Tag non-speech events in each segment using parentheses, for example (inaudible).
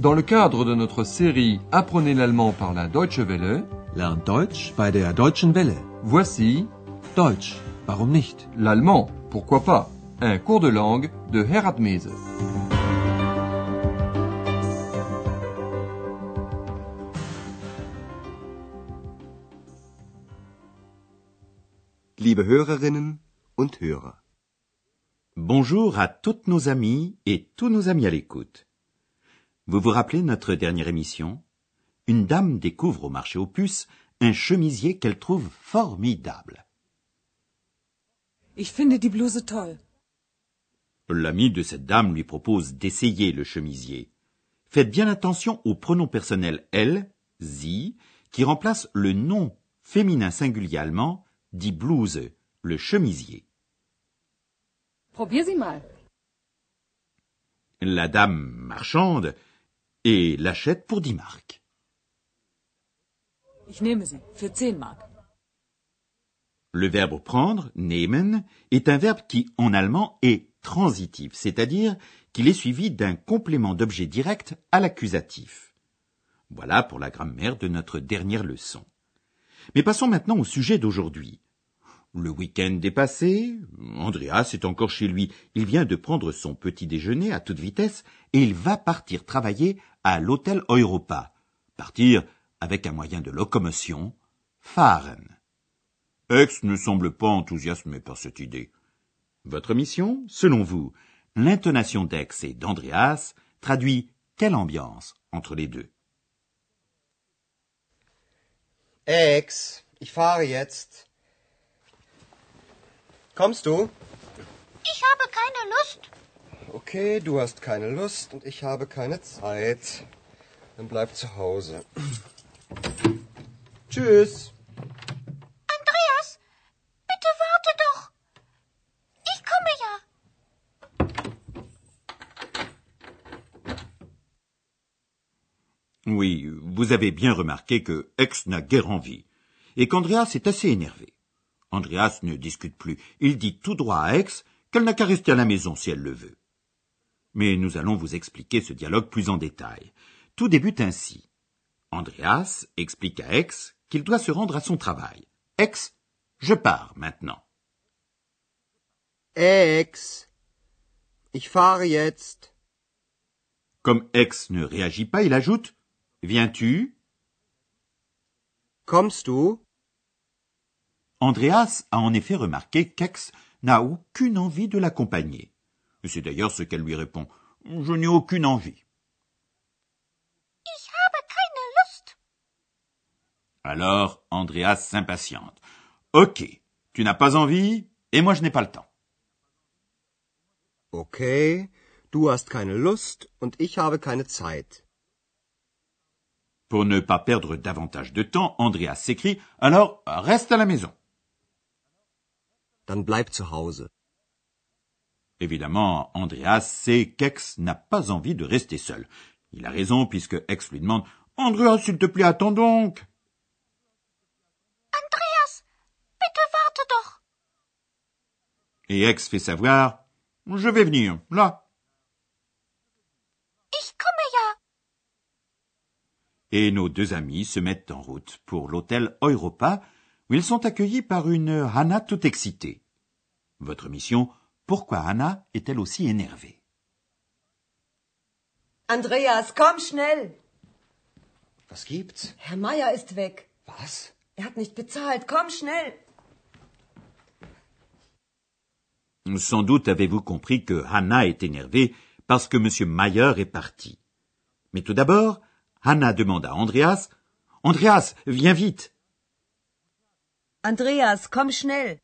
Dans le cadre de notre série Apprenez l'allemand par la Deutsche Welle, Lernt Deutsch bei der Deutschen Welle. voici Deutsch, warum nicht? l'allemand, pourquoi pas, un cours de langue de Herat Mese. Liebe Hörerinnen und Hörer. Bonjour à toutes nos amies et tous nos amis à l'écoute. Vous vous rappelez notre dernière émission? Une dame découvre au marché aux puces un chemisier qu'elle trouve formidable. Ich finde die Bluse toll. L'ami de cette dame lui propose d'essayer le chemisier. Faites bien attention au pronom personnel elle, sie, qui remplace le nom féminin singulier allemand die Bluse, le chemisier. Probier sie mal. La dame marchande et l'achète pour 10 marks. Ich nehme sie für 10 Mark. Le verbe prendre, nehmen, est un verbe qui, en allemand, est transitif, c'est-à-dire qu'il est suivi d'un complément d'objet direct à l'accusatif. Voilà pour la grammaire de notre dernière leçon. Mais passons maintenant au sujet d'aujourd'hui. Le week-end est passé, Andreas est encore chez lui, il vient de prendre son petit déjeuner à toute vitesse et il va partir travailler à l'hôtel Europa. Partir avec un moyen de locomotion, fahren. Ex ne semble pas enthousiasmé par cette idée. Votre mission, selon vous, l'intonation d'Ex et d'Andreas traduit quelle ambiance entre les deux? Ex, ich fahre jetzt. Kommst du? Ich habe keine Lust. Okay, du hast keine Lust und ich habe keine Zeit. Dann bleib zu Hause. (clears throat) Tschüss. Andreas, bitte warte doch. Ich komme ja. Oui, vous avez bien remarqué que Ex n'a guère envie, et qu'Andreas est assez énervé. Andreas ne discute plus, il dit tout droit à Ex qu'elle n'a qu'à rester à la maison si elle le veut. Mais nous allons vous expliquer ce dialogue plus en détail. Tout débute ainsi. Andreas explique à Ex qu'il doit se rendre à son travail. Ex, je pars maintenant. Ex, ich fahre jetzt. Comme Ex ne réagit pas, il ajoute Viens-tu? Kommst du? Andreas a en effet remarqué qu'Ex n'a aucune envie de l'accompagner. C'est d'ailleurs ce qu'elle lui répond. Je n'ai aucune envie. Ich habe keine Lust. Alors Andreas s'impatiente. Ok, tu n'as pas envie, et moi je n'ai pas le temps. Okay, du hast keine Lust und ich habe keine Zeit. Pour ne pas perdre davantage de temps, Andreas s'écrie Alors reste à la maison. Dann bleib zu Hause. Évidemment, Andreas sait qu'Ex n'a pas envie de rester seul. Il a raison puisque Ex lui demande Andreas, s'il te plaît, attends donc. Andreas, bitte warte doch. Et Ex fait savoir Je vais venir, là. Ich komme ja. Et nos deux amis se mettent en route pour l'hôtel Europa, où ils sont accueillis par une Hannah tout excitée. Votre mission, pourquoi Hannah est-elle aussi énervée? Andreas, komm schnell. Was gibt's? Herr Meier ist weg. Was? Er hat nicht bezahlt. Komm schnell. Sans doute avez-vous compris que Hannah est énervée parce que M. Mayer est parti. Mais tout d'abord, Hannah demande à Andreas Andreas, viens vite. Andreas, komm schnell.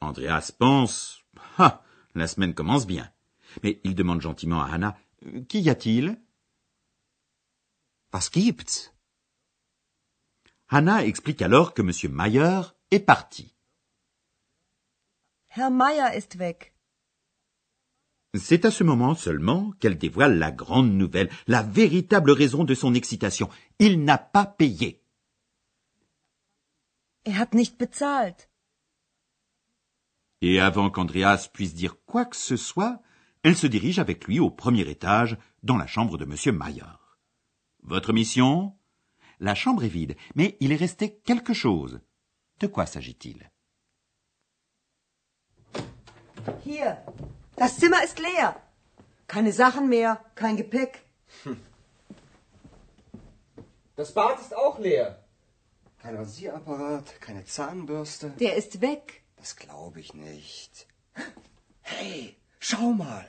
Andreas pense Ah, la semaine commence bien. Mais il demande gentiment à Hannah Qu'y a-t-il? Was gibt's? Hannah explique alors que M. Mayer est parti. Herr Meier ist weg. C'est à ce moment seulement qu'elle dévoile la grande nouvelle, la véritable raison de son excitation. Il n'a pas payé. Er hat nicht bezahlt. Et avant qu'Andreas puisse dire quoi que ce soit, elle se dirige avec lui au premier étage dans la chambre de M. Mayer. Votre mission? La chambre est vide, mais il est resté quelque chose. De quoi s'agit-il? Hier. Das Zimmer ist leer. Keine Sachen mehr, kein Gepäck. Das Bad ist auch leer. Kein Rasierapparat, keine Zahnbürste. Der ist weg. Das glaube ich nicht. Hey, schau mal.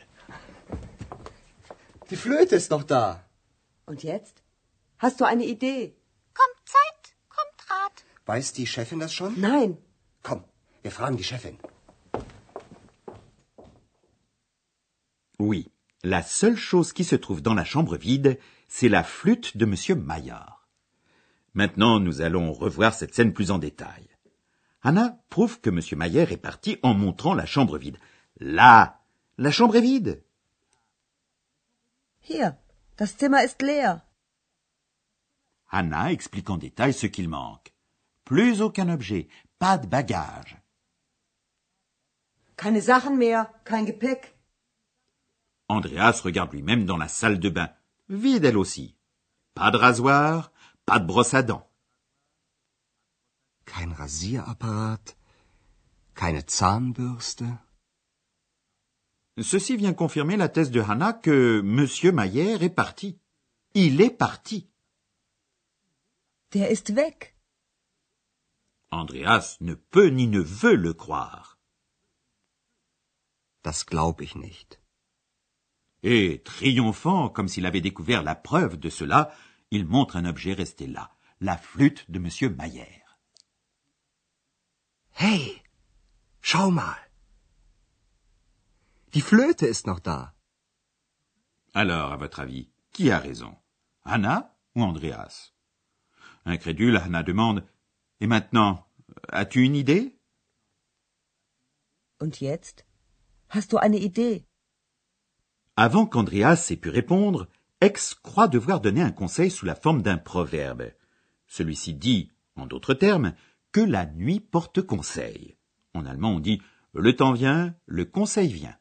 Die Flöte ist noch da. Und jetzt? Hast du eine Idee? Kommt Zeit, kommt Rat. Weiß die Chefin das schon? Nein. Komm, wir fragen die Chefin. Oui, la seule chose qui se trouve dans la chambre vide, c'est la flûte de M. Maillard. Maintenant, nous allons revoir cette scène plus en détail. Anna prouve que M. Maillard est parti en montrant la chambre vide. Là, la chambre est vide. Hier. Das Zimmer ist leer. Anna explique en détail ce qu'il manque. Plus aucun objet, pas de bagages. Keine Sachen mehr, kein Gepäck. Andreas regarde lui-même dans la salle de bain. Vide elle aussi. Pas de rasoir, pas de brosse à dents. Kein Rasierapparat, keine Zahnbürste. Ceci vient confirmer la thèse de Hannah que M. Mayer est parti. Il est parti. Der ist weg. Andreas ne peut ni ne veut le croire. Das glaub ich nicht. Et, triomphant comme s'il avait découvert la preuve de cela, il montre un objet resté là, la flûte de M. Mayer. Hey, schau mal. Die Flöte ist noch da. Alors, à votre avis, qui a raison? Anna ou Andreas? Incrédule, Anna demande Et maintenant, as-tu une idée? Und jetzt? Hast du eine Idee? Avant qu'Andreas ait pu répondre, Ex croit devoir donner un conseil sous la forme d'un proverbe. Celui-ci dit, en d'autres termes, que la nuit porte conseil. En allemand, on dit le temps vient, le conseil vient.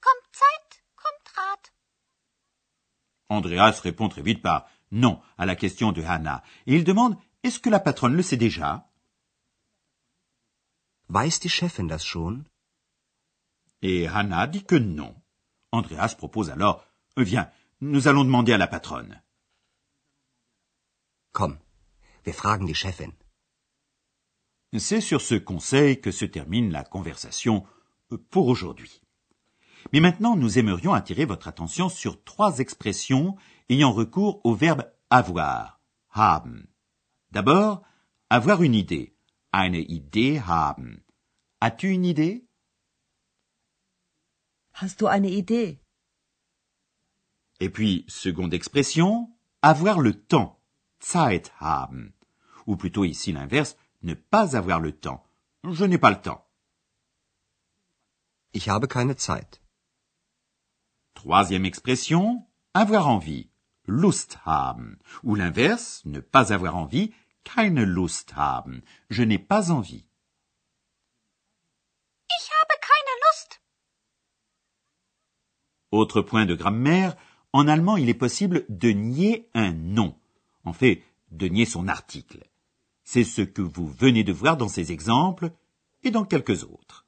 Kommt Zeit, kommt Rat. Andreas répond très vite par non à la question de Hannah et il demande est-ce que la patronne le sait déjà? Weiß die Chefin das schon? Et Hannah dit que non. Andreas propose alors viens, nous allons demander à la patronne. Komm, wir fragen die Chefin. C'est sur ce conseil que se termine la conversation pour aujourd'hui. Mais maintenant, nous aimerions attirer votre attention sur trois expressions ayant recours au verbe avoir, haben. D'abord, avoir une idée, eine Idee haben. As-tu une idée? Hast du eine Idee? Et puis, seconde expression, avoir le temps, Zeit haben. Ou plutôt ici l'inverse, ne pas avoir le temps. Je n'ai pas le temps. Ich habe keine Zeit. Troisième expression, avoir envie, Lust haben. Ou l'inverse, ne pas avoir envie, keine Lust haben. Je n'ai pas envie. Ich habe keine Lust. Autre point de grammaire, en allemand il est possible de nier un nom. En fait, de nier son article. C'est ce que vous venez de voir dans ces exemples et dans quelques autres.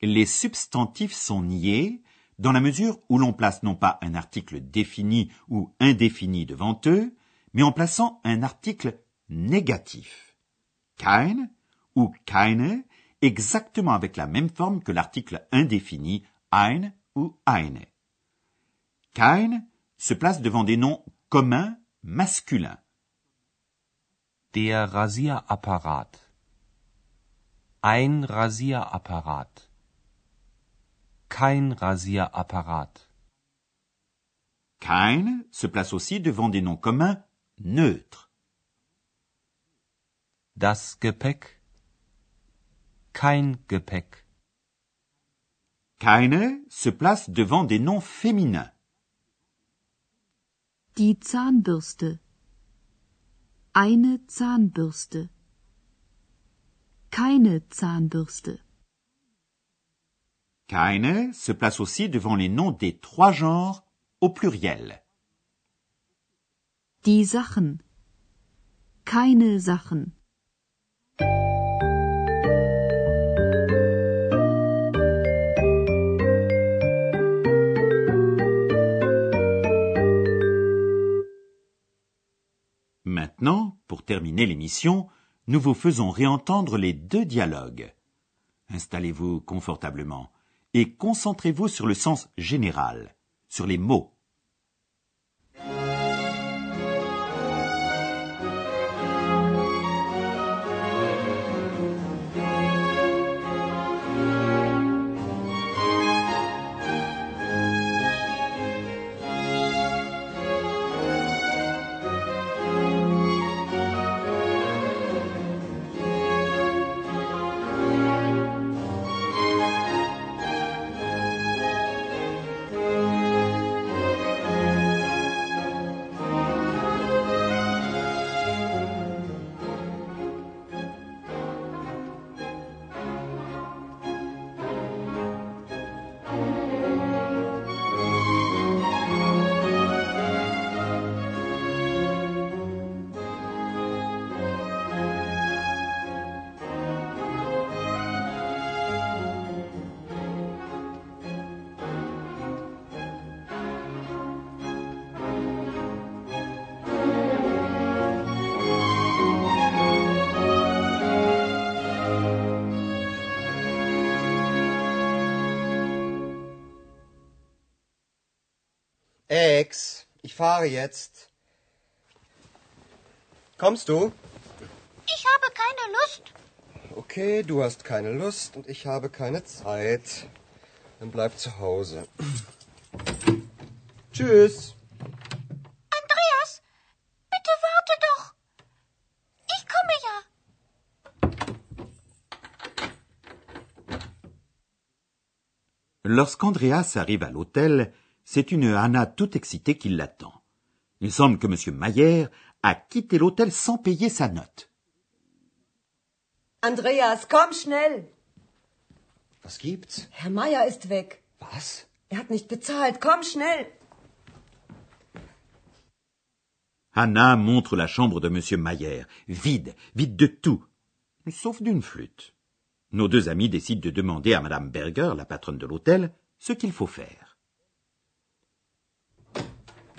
Les substantifs sont niés dans la mesure où l'on place non pas un article défini ou indéfini devant eux, mais en plaçant un article négatif. Kein ou keine, exactement avec la même forme que l'article indéfini ein ou eine. Kein se place devant des noms communs masculins. Der Rasierapparat. Ein Rasierapparat. Kein Rasierapparat. Kein se place aussi devant des noms communs neutres. Das Gepäck? Kein Gepäck. Keine se place devant des noms féminins. Die Zahnbürste. Eine Zahnbürste. Keine Zahnbürste. Keine se place aussi devant les noms des trois genres au pluriel. Die Sachen. Keine Sachen. Maintenant, pour terminer l'émission, nous vous faisons réentendre les deux dialogues. Installez-vous confortablement et concentrez-vous sur le sens général, sur les mots. Ex, ich fahre jetzt. Kommst du? Ich habe keine Lust. Okay, du hast keine Lust und ich habe keine Zeit. Dann bleib zu Hause. (clears throat) Tschüss. Andreas, bitte warte doch. Ich komme ja. Lorsqu'Andreas arrive à l'hôtel, c'est une Anna toute excitée qui l'attend. Il semble que M. Mayer a quitté l'hôtel sans payer sa note. Andreas, komm schnell. Was gibt's? Herr Meier ist weg. Was? Er hat nicht bezahlt. Komm schnell. Anna montre la chambre de M. Mayer, vide, vide de tout, sauf d'une flûte. Nos deux amis décident de demander à Madame Berger, la patronne de l'hôtel, ce qu'il faut faire.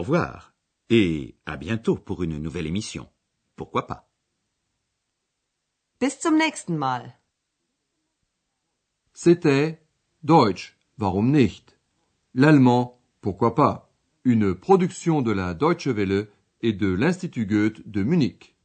Au revoir et à bientôt pour une nouvelle émission. Pourquoi pas? Bis zum nächsten Mal. C'était Deutsch, warum nicht? L'allemand, pourquoi pas? Une production de la Deutsche Welle et de l'Institut Goethe de Munich.